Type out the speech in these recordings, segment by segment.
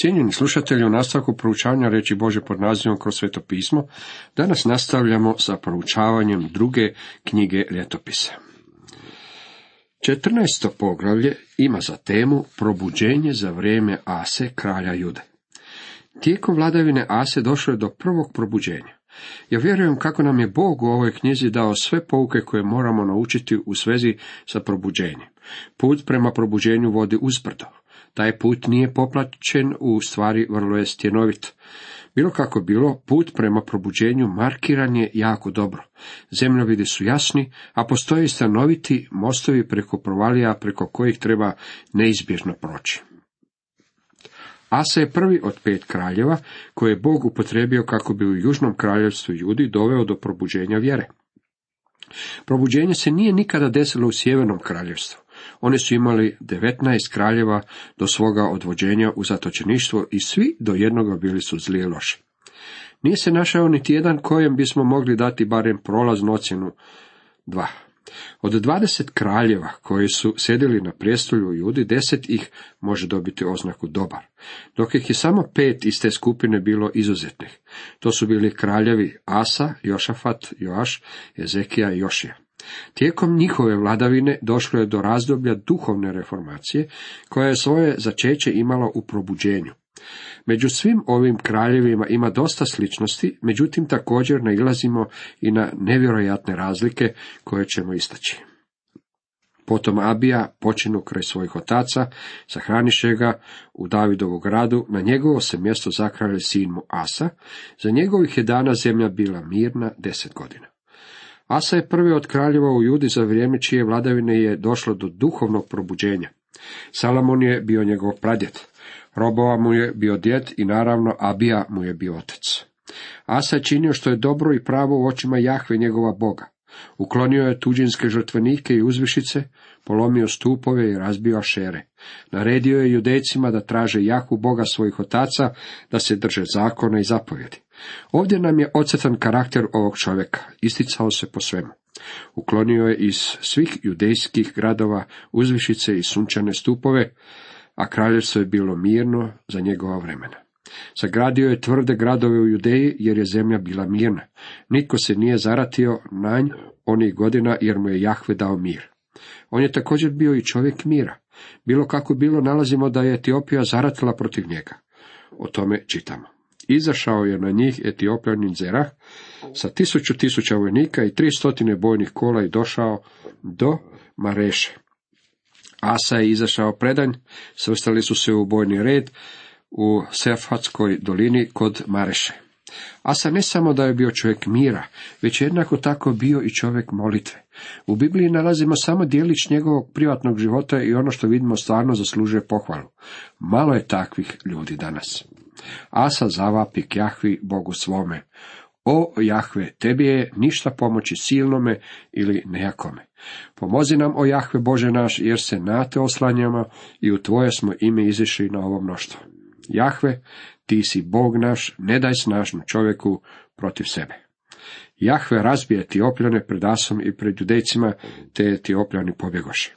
Cijenjeni slušatelji, u nastavku proučavanja reći Bože pod nazivom kroz sveto pismo, danas nastavljamo sa proučavanjem druge knjige ljetopisa. 14. poglavlje ima za temu probuđenje za vrijeme Ase, kralja Jude. Tijekom vladavine Ase došlo je do prvog probuđenja. Ja vjerujem kako nam je Bog u ovoj knjizi dao sve pouke koje moramo naučiti u svezi sa probuđenjem. Put prema probuđenju vodi uzbrdo. Taj put nije poplaćen, u stvari vrlo je stjenovit. Bilo kako bilo, put prema probuđenju markiran je jako dobro. Zemljovidi su jasni, a postoje stanoviti mostovi preko provalija preko kojih treba neizbježno proći. Asa je prvi od pet kraljeva koje je Bog upotrebio kako bi u južnom kraljevstvu Judi doveo do probuđenja vjere. Probuđenje se nije nikada desilo u sjevernom kraljevstvu. Oni su imali 19 kraljeva do svoga odvođenja u zatočeništvo i svi do jednoga bili su zli i loši. Nije se našao niti jedan kojem bismo mogli dati barem prolaznu ocjenu dva. Od dvadeset kraljeva koji su sjedili na prijestolju u Judi, deset ih može dobiti oznaku dobar, dok ih je samo pet iz te skupine bilo izuzetnih. To su bili kraljevi Asa, Jošafat, Joaš, Ezekija i Jošija. Tijekom njihove vladavine došlo je do razdoblja duhovne reformacije, koja je svoje začeće imala u probuđenju. Među svim ovim kraljevima ima dosta sličnosti, međutim također nailazimo i na nevjerojatne razlike koje ćemo istaći. Potom Abija počinu kraj svojih otaca, sahraniše ga u Davidovu gradu, na njegovo se mjesto zakralje sin mu Asa, za njegovih je dana zemlja bila mirna deset godina. Asa je prvi od kraljeva u Judi za vrijeme čije vladavine je došlo do duhovnog probuđenja. Salamon je bio njegov pradjet. Robova mu je bio djed i naravno Abija mu je bio otac. Asa je činio što je dobro i pravo u očima Jahve njegova Boga. Uklonio je tuđinske žrtvenike i uzvišice, polomio stupove i razbio šere. Naredio je judejcima da traže Jahu Boga svojih otaca, da se drže zakona i zapovjedi. Ovdje nam je ocrtan karakter ovog čovjeka, isticao se po svemu. Uklonio je iz svih judejskih gradova uzvišice i sunčane stupove, a kraljevstvo je bilo mirno za njegova vremena. Sagradio je tvrde gradove u Judeji jer je zemlja bila mirna. Nitko se nije zaratio na nj onih godina jer mu je Jahve dao mir. On je također bio i čovjek mira. Bilo kako bilo nalazimo da je Etiopija zaratila protiv njega. O tome čitamo. Izašao je na njih Etiopljanin Zerah sa tisuću tisuća vojnika i tri stotine bojnih kola i došao do Mareše. Asa je izašao predanj, svrstali su se u bojni red u Sefatskoj dolini kod Mareše. Asa ne samo da je bio čovjek mira, već je jednako tako bio i čovjek molitve. U Bibliji nalazimo samo dijelić njegovog privatnog života i ono što vidimo stvarno zaslužuje pohvalu. Malo je takvih ljudi danas. Asa zavapi k Jahvi Bogu svome. O Jahve, tebi je ništa pomoći silnome ili nejakome. Pomozi nam, o Jahve Bože naš, jer se na te oslanjamo i u tvoje smo ime izišli na ovo mnoštvo. Jahve, ti si Bog naš, ne daj snažnu čovjeku protiv sebe. Jahve razbije Etiopljane pred Asom i pred judejcima, te Etiopljani pobjegoše.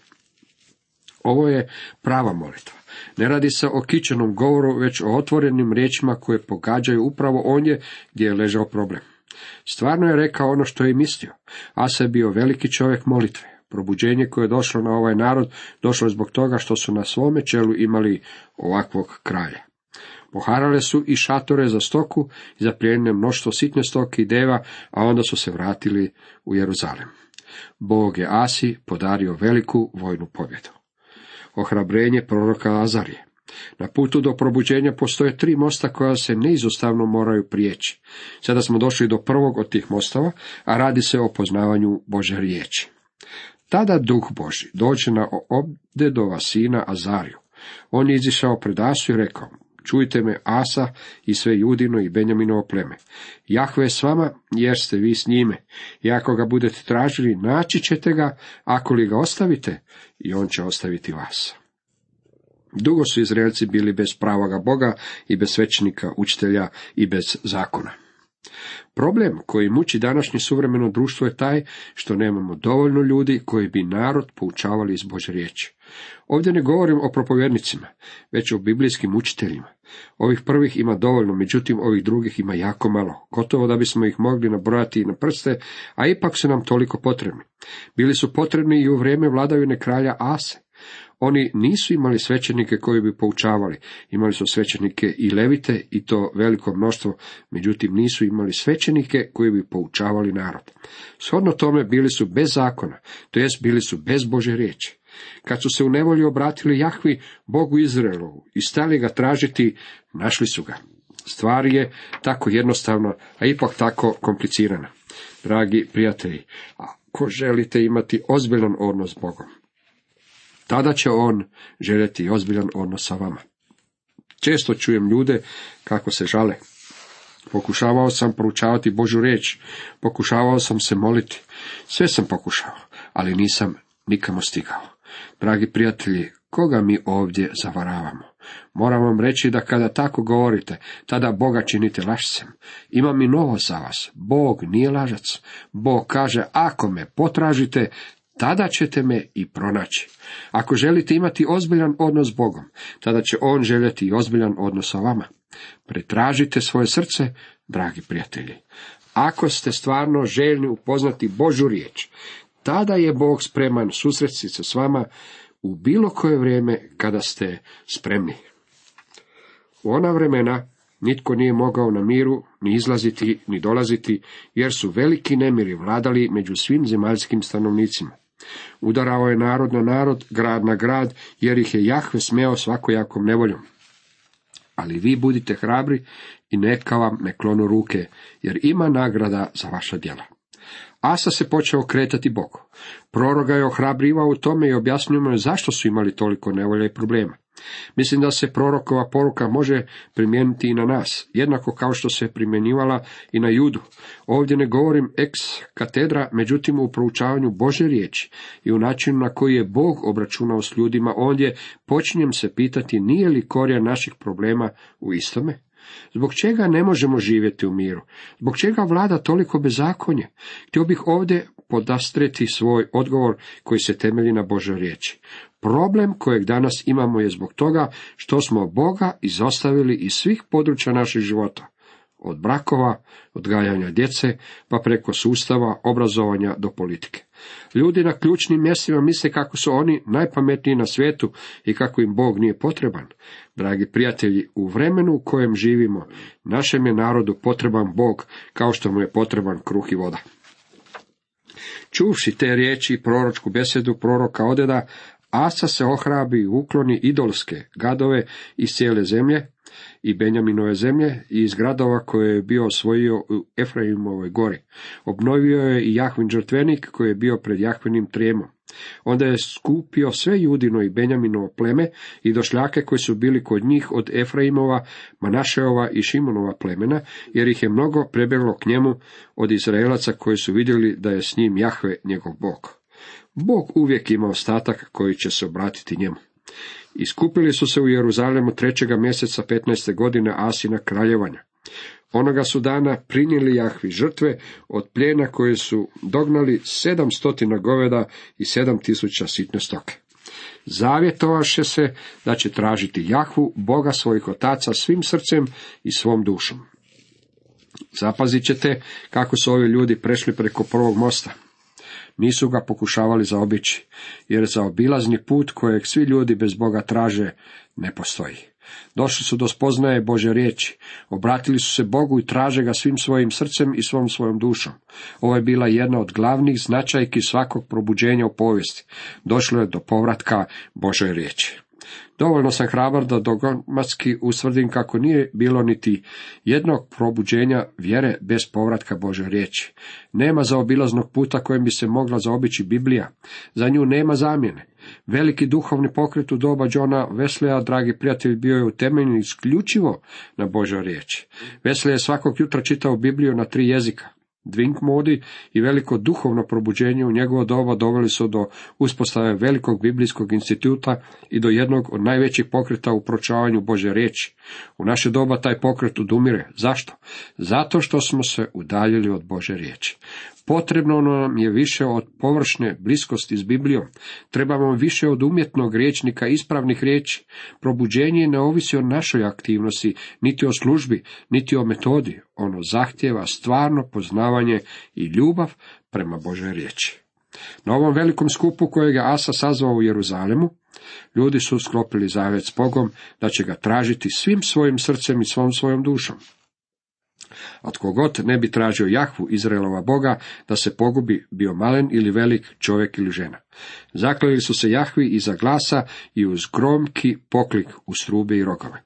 Ovo je prava molitva. Ne radi se o kičenom govoru, već o otvorenim riječima koje pogađaju upravo ondje gdje je ležao problem. Stvarno je rekao ono što je mislio. Asa je bio veliki čovjek molitve. Probuđenje koje je došlo na ovaj narod došlo je zbog toga što su na svome čelu imali ovakvog kralja. Poharale su i šatore za stoku i zaplijenile mnoštvo sitne stoke i deva, a onda su se vratili u Jeruzalem. Bog je Asi podario veliku vojnu pobjedu. Ohrabrenje proroka Azarije. Na putu do probuđenja postoje tri mosta koja se neizostavno moraju prijeći. Sada smo došli do prvog od tih mostova, a radi se o poznavanju Bože riječi. Tada duh Boži dođe na obdedova sina Azariju. On je izišao pred Asu i rekao, čujte me Asa i sve Judino i Benjaminovo pleme. Jahve je s vama, jer ste vi s njime. I ako ga budete tražili, naći ćete ga, ako li ga ostavite, i on će ostaviti vas. Dugo su Izraelci bili bez pravoga Boga i bez svećnika, učitelja i bez zakona. Problem koji muči današnje suvremeno društvo je taj što nemamo dovoljno ljudi koji bi narod poučavali iz Bože riječi. Ovdje ne govorim o propovjednicima, već o biblijskim učiteljima. Ovih prvih ima dovoljno, međutim ovih drugih ima jako malo. Gotovo da bismo ih mogli nabrojati na prste, a ipak su nam toliko potrebni. Bili su potrebni i u vrijeme vladavine kralja Ase. Oni nisu imali svećenike koji bi poučavali, imali su svećenike i levite i to veliko mnoštvo, međutim nisu imali svećenike koji bi poučavali narod. Shodno tome bili su bez zakona, to jest bili su bez Bože riječi. Kad su se u nevolji obratili Jahvi, Bogu Izraelovu, i stali ga tražiti, našli su ga. Stvar je tako jednostavna, a ipak tako komplicirana. Dragi prijatelji, ako želite imati ozbiljan odnos s Bogom, tada će on željeti ozbiljan odnos sa vama. Često čujem ljude kako se žale. Pokušavao sam proučavati Božu riječ, pokušavao sam se moliti, sve sam pokušao, ali nisam nikamo stigao. Dragi prijatelji, koga mi ovdje zavaravamo? Moram vam reći da kada tako govorite, tada Boga činite lašcem. Imam i novo za vas. Bog nije lažac. Bog kaže, ako me potražite, tada ćete me i pronaći. Ako želite imati ozbiljan odnos s Bogom, tada će On željeti i ozbiljan odnos sa vama. Pretražite svoje srce, dragi prijatelji. Ako ste stvarno željni upoznati Božu riječ, tada je Bog spreman susretiti se s vama u bilo koje vrijeme kada ste spremni. U ona vremena nitko nije mogao na miru ni izlaziti ni dolaziti, jer su veliki nemiri vladali među svim zemaljskim stanovnicima. Udarao je narod na narod, grad na grad, jer ih je Jahve smeo svakojakom nevoljom. Ali vi budite hrabri i neka vam ne klonu ruke, jer ima nagrada za vaša djela. Asa se počeo kretati Bogu. Proroga je ohrabrivao u tome i objasnio mu zašto su imali toliko nevolja i problema. Mislim da se prorokova poruka može primijeniti i na nas, jednako kao što se primjenjivala i na judu. Ovdje ne govorim ex katedra, međutim u proučavanju Bože riječi i u načinu na koji je Bog obračunao s ljudima, ondje počinjem se pitati nije li korijen naših problema u istome? Zbog čega ne možemo živjeti u miru? Zbog čega vlada toliko bezakonje? Htio bih ovdje podastreti svoj odgovor koji se temelji na Božoj riječi. Problem kojeg danas imamo je zbog toga što smo Boga izostavili iz svih područja naših života. Od brakova, odgajanja djece, pa preko sustava, obrazovanja do politike. Ljudi na ključnim mjestima misle kako su oni najpametniji na svijetu i kako im Bog nije potreban. Dragi prijatelji, u vremenu u kojem živimo, našem je narodu potreban Bog kao što mu je potreban kruh i voda. Čuvši te riječi i proročku besedu proroka Odeda, Asa se ohrabi i ukloni idolske gadove iz cijele zemlje i Benjaminove zemlje i iz gradova koje je bio osvojio u Efraimovoj gori. Obnovio je i Jahvin žrtvenik koji je bio pred Jahvinim trijemom. Onda je skupio sve Judino i Benjaminovo pleme i došljake koji su bili kod njih od Efraimova, Manašeova i Šimonova plemena, jer ih je mnogo prebjeglo k njemu od Izraelaca koji su vidjeli da je s njim Jahve njegov Bog. Bog uvijek ima ostatak koji će se obratiti njemu. Iskupili su se u Jeruzalemu trećega mjeseca 15. godine Asina kraljevanja. Onoga su dana prinijeli Jahvi žrtve od pljena koje su dognali sedam stotina goveda i sedam tisuća sitne stoke. Zavjetovaše se da će tražiti Jahvu, Boga svojih otaca, svim srcem i svom dušom. Zapazit ćete kako su ovi ljudi prešli preko prvog mosta. Nisu ga pokušavali zaobići, jer za obilazni put kojeg svi ljudi bez Boga traže ne postoji. Došli su do spoznaje Bože riječi, obratili su se Bogu i traže ga svim svojim srcem i svom svojom dušom. Ovo je bila jedna od glavnih značajki svakog probuđenja u povijesti. Došlo je do povratka Božoj riječi. Dovoljno sam hrabar da dogmatski usvrdim kako nije bilo niti jednog probuđenja vjere bez povratka Bože riječi. Nema zaobilaznog puta kojem bi se mogla zaobići Biblija. Za nju nema zamjene. Veliki duhovni pokret u doba Johna Vesleya, dragi prijatelj, bio je utemeljen isključivo na Božoj riječi. Wesley je svakog jutra čitao Bibliju na tri jezika. Dvink modi i veliko duhovno probuđenje u njegovo doba doveli su do uspostave velikog biblijskog instituta i do jednog od najvećih pokreta u pročavanju Bože riječi. U naše doba taj pokret udumire. Zašto? Zato što smo se udaljili od Bože riječi. Potrebno nam je više od površne bliskosti s Biblijom. Trebamo više od umjetnog riječnika ispravnih riječi. Probuđenje ne ovisi o našoj aktivnosti, niti o službi, niti o metodi. Ono zahtjeva stvarno poznavanje i ljubav prema Božoj riječi. Na ovom velikom skupu kojeg je Asa sazvao u Jeruzalemu, ljudi su sklopili zavjet s Bogom da će ga tražiti svim svojim srcem i svom svojom dušom. A tko god ne bi tražio Jahvu, Izraelova Boga, da se pogubi, bio malen ili velik, čovjek ili žena. Zakleli su se Jahvi iza glasa i uz gromki poklik u strube i rogove.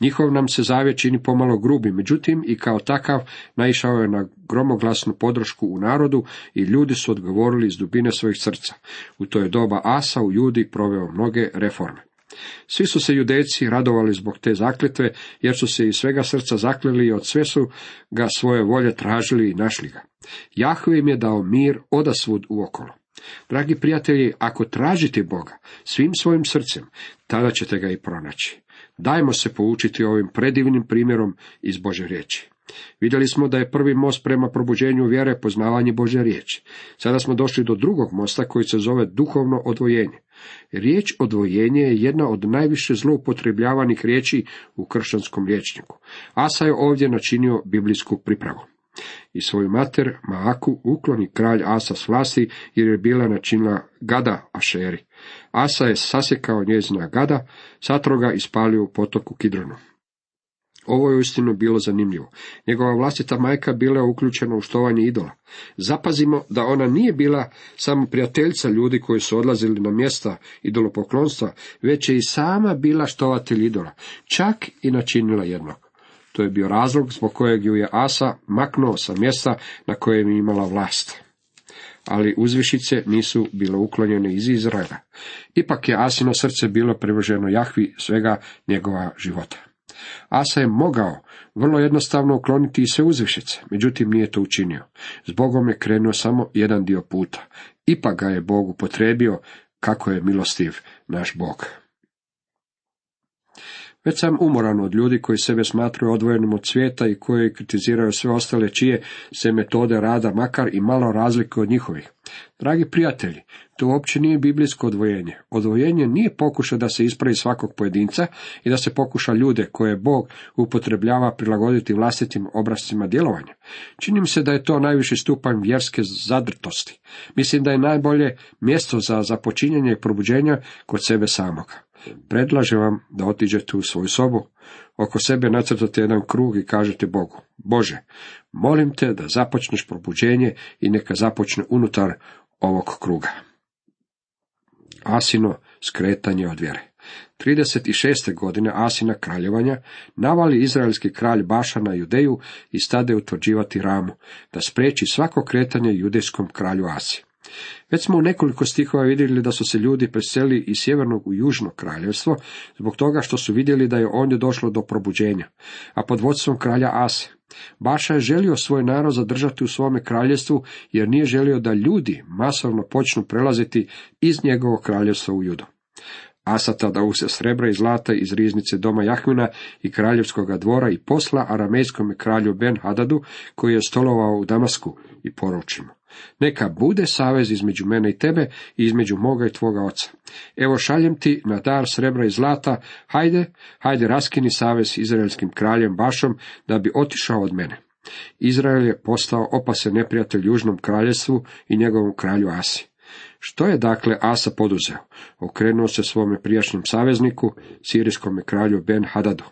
Njihov nam se zavjet čini pomalo grubi, međutim i kao takav naišao je na gromoglasnu podršku u narodu i ljudi su odgovorili iz dubine svojih srca. U to je doba Asa u Judi proveo mnoge reforme. Svi su se judeci radovali zbog te zakletve, jer su se iz svega srca zakleli i od sve su ga svoje volje tražili i našli ga. Jahve im je dao mir odasvud uokolo. Dragi prijatelji, ako tražite Boga svim svojim srcem, tada ćete ga i pronaći. Dajmo se poučiti ovim predivnim primjerom iz Bože riječi. Vidjeli smo da je prvi most prema probuđenju vjere poznavanje Bože riječi. Sada smo došli do drugog mosta koji se zove duhovno odvojenje. Riječ odvojenje je jedna od najviše zloupotrebljavanih riječi u kršćanskom riječniku. Asa je ovdje načinio biblijsku pripravu. I svoju mater, Maaku, ukloni kralj Asa s vlasti, jer je bila načinila gada Ašeri. Asa je sasjekao njezina gada, satroga i spalio u potoku Kidronu. Ovo je uistinu bilo zanimljivo. Njegova vlastita majka bila je uključena u štovanje idola. Zapazimo da ona nije bila samo prijateljica ljudi koji su odlazili na mjesta idolopoklonstva, već je i sama bila štovatelj idola, čak i načinila jednog. To je bio razlog zbog kojeg ju je Asa maknuo sa mjesta na kojem je imala vlast. Ali uzvišice nisu bile uklonjene iz Izraela. Ipak je Asino srce bilo privrženo Jahvi svega njegova života. Asa je mogao vrlo jednostavno ukloniti i sve uzvišice, međutim nije to učinio. Zbogom je krenuo samo jedan dio puta. Ipak ga je Bog upotrebio kako je milostiv naš Bog. Već sam umoran od ljudi koji sebe smatraju odvojenim od svijeta i koji kritiziraju sve ostale čije se metode rada makar i malo razlike od njihovih. Dragi prijatelji, to uopće nije biblijsko odvojenje. Odvojenje nije pokušaj da se ispravi svakog pojedinca i da se pokuša ljude koje Bog upotrebljava prilagoditi vlastitim obrazcima djelovanja. Čini mi se da je to najviši stupanj vjerske zadrtosti. Mislim da je najbolje mjesto za započinjanje i probuđenja kod sebe samoga. Predlažem vam da otiđete u svoju sobu, oko sebe nacrtate jedan krug i kažete Bogu, Bože, molim te da započneš probuđenje i neka započne unutar ovog kruga. Asino skretanje od vjere. 36. godine Asina kraljevanja navali izraelski kralj Baša na Judeju i stade utvrđivati ramu, da spreči svako kretanje judejskom kralju Asi. Već smo u nekoliko stihova vidjeli da su se ljudi preselili iz sjevernog u južno kraljevstvo, zbog toga što su vidjeli da je ondje došlo do probuđenja, a pod vodstvom kralja Ase. Baša je želio svoj narod zadržati u svome kraljevstvu, jer nije želio da ljudi masovno počnu prelaziti iz njegovog kraljevstva u judo. Asa tada use srebra i zlata iz riznice doma Jahmina i kraljevskoga dvora i posla aramejskom kralju Ben Hadadu, koji je stolovao u Damasku i poručimo. Neka bude savez između mene i tebe i između moga i tvoga oca. Evo šaljem ti na dar srebra i zlata, hajde, hajde raskini savez izraelskim kraljem Bašom da bi otišao od mene. Izrael je postao opasen neprijatelj južnom kraljestvu i njegovom kralju Asi. Što je dakle Asa poduzeo? Okrenuo se svome prijašnjem savezniku, sirijskom kralju Ben Hadadu.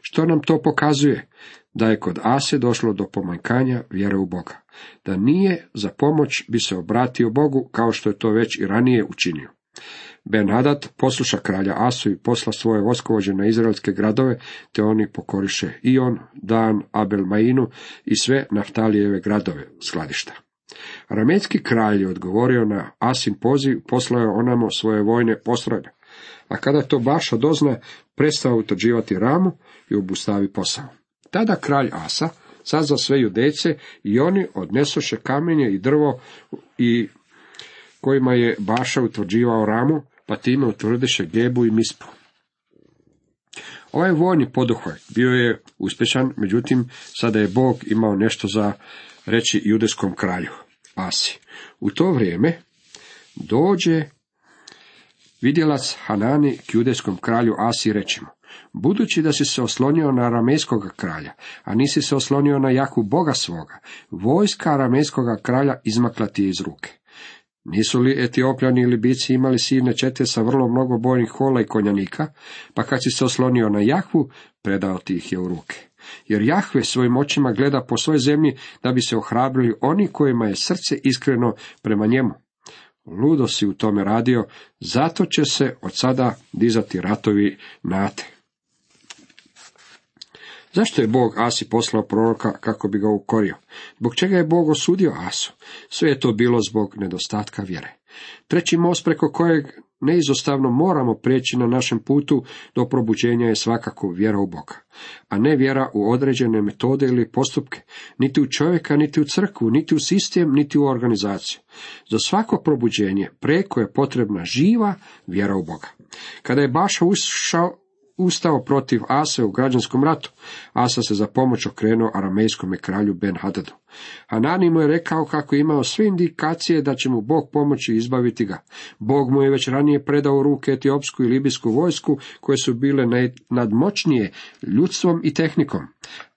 Što nam to pokazuje? Da je kod Ase došlo do pomanjkanja vjere u Boga. Da nije za pomoć bi se obratio Bogu kao što je to već i ranije učinio. Ben Hadad posluša kralja Asu i posla svoje voskovođe na izraelske gradove, te oni pokoriše Ion, Dan, Abel Mainu i sve Naftalijeve gradove skladišta. Aramejski kralj je odgovorio na Asin poziv, poslao onamo svoje vojne postrojbe. A kada to Baša dozna, prestao utvrđivati ramu i obustavi posao. Tada kralj Asa sad za sve judejce i oni odnesoše kamenje i drvo i kojima je Baša utvrđivao ramu, pa time utvrdiše Gebu i Mispu. Ovaj vojni poduhvaj bio je uspješan, međutim, sada je Bog imao nešto za reći judejskom kralju, Asi. U to vrijeme dođe vidjelac Hanani k judejskom kralju Asi i reći budući da si se oslonio na aramejskog kralja, a nisi se oslonio na jaku boga svoga, vojska aramejskog kralja izmakla ti iz ruke. Nisu li Etiopljani ili Bici imali silne čete sa vrlo mnogo bojnih hola i konjanika, pa kad si se oslonio na Jahvu, predao ti ih je u ruke. Jer Jahve svojim očima gleda po svojoj zemlji da bi se ohrabrili oni kojima je srce iskreno prema njemu. Ludo si u tome radio, zato će se od sada dizati ratovi nate. Zašto je Bog Asi poslao proroka kako bi ga ukorio? Zbog čega je Bog osudio Asu? Sve je to bilo zbog nedostatka vjere. Treći most preko kojeg neizostavno moramo prijeći na našem putu do probuđenja je svakako vjera u Boga, a ne vjera u određene metode ili postupke, niti u čovjeka, niti u crkvu, niti u sistem, niti u organizaciju. Za svako probuđenje preko je potrebna živa vjera u Boga. Kada je Baša ušao ustao protiv Ase u građanskom ratu. Asa se za pomoć okrenuo aramejskom kralju Ben Hadadu. Hanani mu je rekao kako je imao sve indikacije da će mu Bog pomoći izbaviti ga. Bog mu je već ranije predao ruke etiopsku i libijsku vojsku koje su bile nadmoćnije ljudstvom i tehnikom.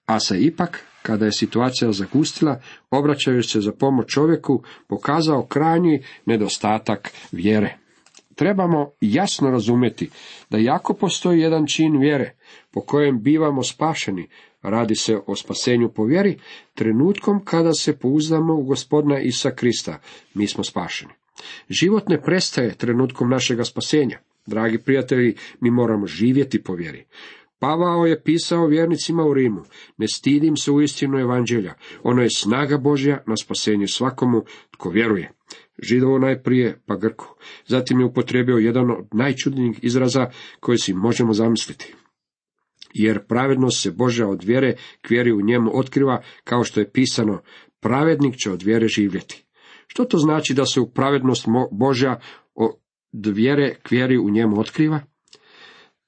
Asa ipak, kada je situacija zagustila, obraćajući se za pomoć čovjeku, pokazao krajnji nedostatak vjere. Trebamo jasno razumjeti da jako postoji jedan čin vjere po kojem bivamo spašeni, radi se o spasenju po vjeri, trenutkom kada se pouzdamo u gospodina Isa Krista, mi smo spašeni. Život ne prestaje trenutkom našega spasenja. Dragi prijatelji, mi moramo živjeti po vjeri. Pavao je pisao vjernicima u Rimu, ne stidim se u istinu evanđelja, ono je snaga Božja na spasenje svakomu tko vjeruje. Židovo najprije, pa Grku. Zatim je upotrebio jedan od najčudnijih izraza koje si možemo zamisliti. Jer pravednost se Božja od vjere kvjeri u njemu otkriva, kao što je pisano, pravednik će od vjere živjeti. Što to znači da se u pravednost Božja od vjere kvjeri u njemu otkriva?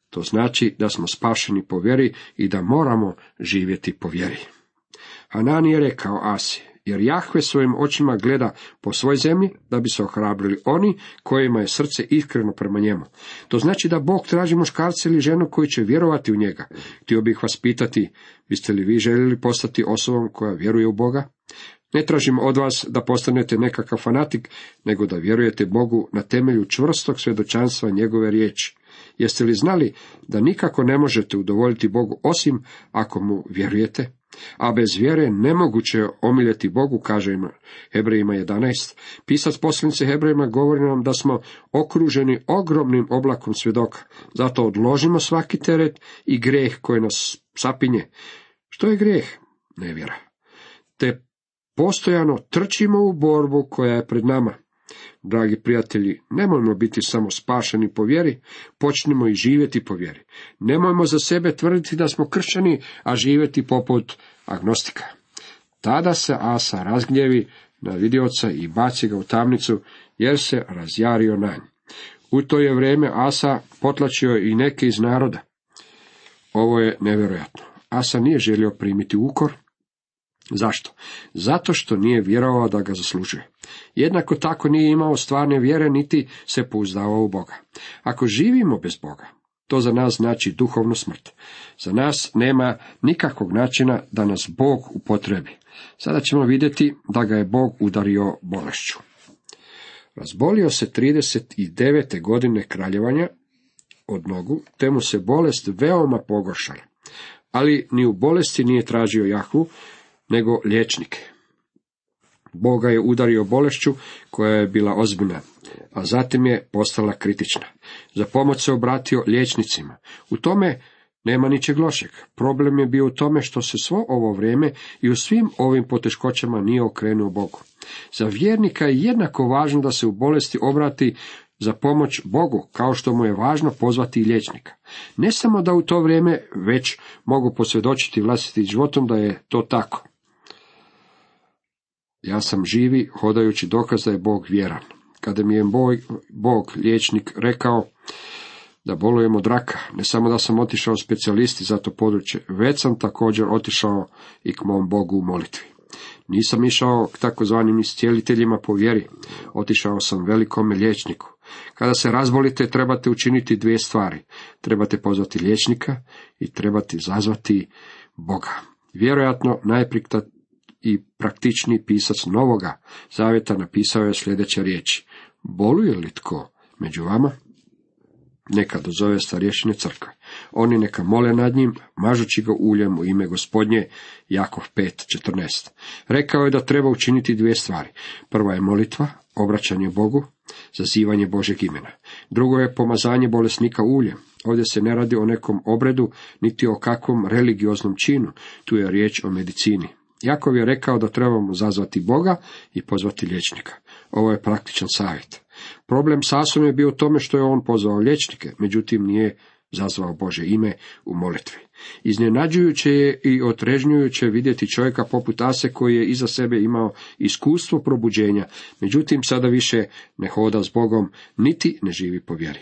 To znači da smo spašeni po vjeri i da moramo živjeti po vjeri. Hanani je rekao Asi, jer Jahve svojim očima gleda po svoj zemlji da bi se ohrabrili oni kojima je srce iskreno prema njemu. To znači da Bog traži muškarca ili ženu koji će vjerovati u njega. Htio bih vas pitati, biste li vi željeli postati osobom koja vjeruje u Boga? Ne tražim od vas da postanete nekakav fanatik, nego da vjerujete Bogu na temelju čvrstog svjedočanstva njegove riječi. Jeste li znali da nikako ne možete udovoljiti Bogu osim ako mu vjerujete? A bez vjere nemoguće je omiljeti Bogu, kaže im Hebrejima 11. Pisac posljednice Hebrejima govori nam da smo okruženi ogromnim oblakom svjedoka. Zato odložimo svaki teret i greh koji nas sapinje. Što je greh? Nevjera. Te postojano trčimo u borbu koja je pred nama. Dragi prijatelji, nemojmo biti samo spašeni po vjeri, počnimo i živjeti po vjeri. Nemojmo za sebe tvrditi da smo kršćani, a živjeti poput agnostika. Tada se Asa razgnjevi na vidioca i baci ga u tamnicu, jer se razjario na nj. U to je vrijeme Asa potlačio i neke iz naroda. Ovo je nevjerojatno. Asa nije želio primiti ukor, Zašto? Zato što nije vjerovao da ga zaslužuje. Jednako tako nije imao stvarne vjere, niti se pouzdavao u Boga. Ako živimo bez Boga, to za nas znači duhovnu smrt. Za nas nema nikakvog načina da nas Bog upotrebi. Sada ćemo vidjeti da ga je Bog udario bolešću. Razbolio se 39. godine kraljevanja od nogu, te mu se bolest veoma pogoršala. Ali ni u bolesti nije tražio Jahvu, nego liječnike. Boga je udario bolešću koja je bila ozbiljna, a zatim je postala kritična. Za pomoć se obratio liječnicima. U tome nema ničeg lošeg. Problem je bio u tome što se svo ovo vrijeme i u svim ovim poteškoćama nije okrenuo Bogu. Za vjernika je jednako važno da se u bolesti obrati za pomoć Bogu, kao što mu je važno pozvati i liječnika. Ne samo da u to vrijeme već mogu posvjedočiti vlastitim životom da je to tako. Ja sam živi, hodajući dokaz da je Bog vjeran. Kada mi je Bog, Bog liječnik rekao da bolujem od raka, ne samo da sam otišao specijalisti za to područje, već sam također otišao i k mom Bogu u molitvi. Nisam išao k takozvanim iscijeliteljima po vjeri, otišao sam velikom liječniku. Kada se razbolite, trebate učiniti dvije stvari. Trebate pozvati liječnika i trebate zazvati Boga. Vjerojatno najprikta i praktični pisac Novoga zavjeta napisao je sljedeće riječi. Boluje li tko među vama? Neka dozove starješine crkve. Oni neka mole nad njim, mažući ga uljem u ime gospodnje, Jakov 5.14. Rekao je da treba učiniti dvije stvari. Prva je molitva, obraćanje Bogu, zazivanje Božeg imena. Drugo je pomazanje bolesnika uljem. Ovdje se ne radi o nekom obredu, niti o kakvom religioznom činu, tu je riječ o medicini. Jakov je rekao da trebamo zazvati Boga i pozvati liječnika. Ovo je praktičan savjet. Problem s Asom je bio u tome što je on pozvao liječnike, međutim nije zazvao Bože ime u molitvi. Iznenađujuće je i otrežnjujuće vidjeti čovjeka poput Ase koji je iza sebe imao iskustvo probuđenja, međutim sada više ne hoda s Bogom, niti ne živi po vjeri.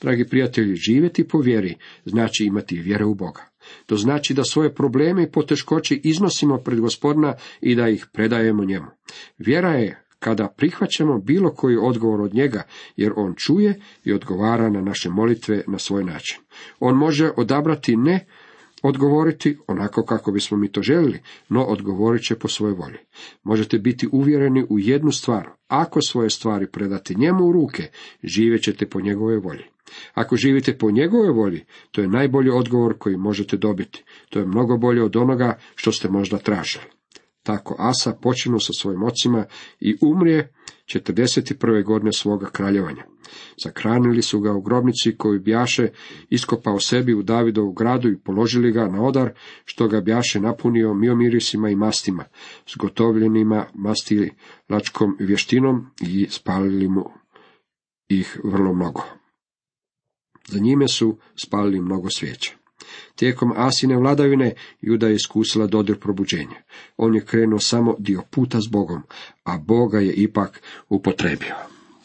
Dragi prijatelji, živjeti po vjeri znači imati vjere u Boga. To znači da svoje probleme i poteškoće iznosimo pred gospodina i da ih predajemo njemu. Vjera je kada prihvaćamo bilo koji odgovor od njega, jer on čuje i odgovara na naše molitve na svoj način. On može odabrati ne odgovoriti onako kako bismo mi to željeli, no odgovorit će po svojoj volji. Možete biti uvjereni u jednu stvar, ako svoje stvari predate njemu u ruke, živjet ćete po njegovoj volji. Ako živite po njegovoj volji, to je najbolji odgovor koji možete dobiti. To je mnogo bolje od onoga što ste možda tražili. Tako Asa počinu sa svojim ocima i umrije 41. godine svoga kraljevanja. Zakranili su ga u grobnici koju bjaše iskopao sebi u Davidovu gradu i položili ga na odar, što ga bjaše napunio miomirisima i mastima, zgotovljenima mastilačkom vještinom i spalili mu ih vrlo mnogo. Za njime su spalili mnogo svijeća. Tijekom Asine vladavine Juda je iskusila dodir probuđenja. On je krenuo samo dio puta s Bogom, a Boga je ipak upotrebio.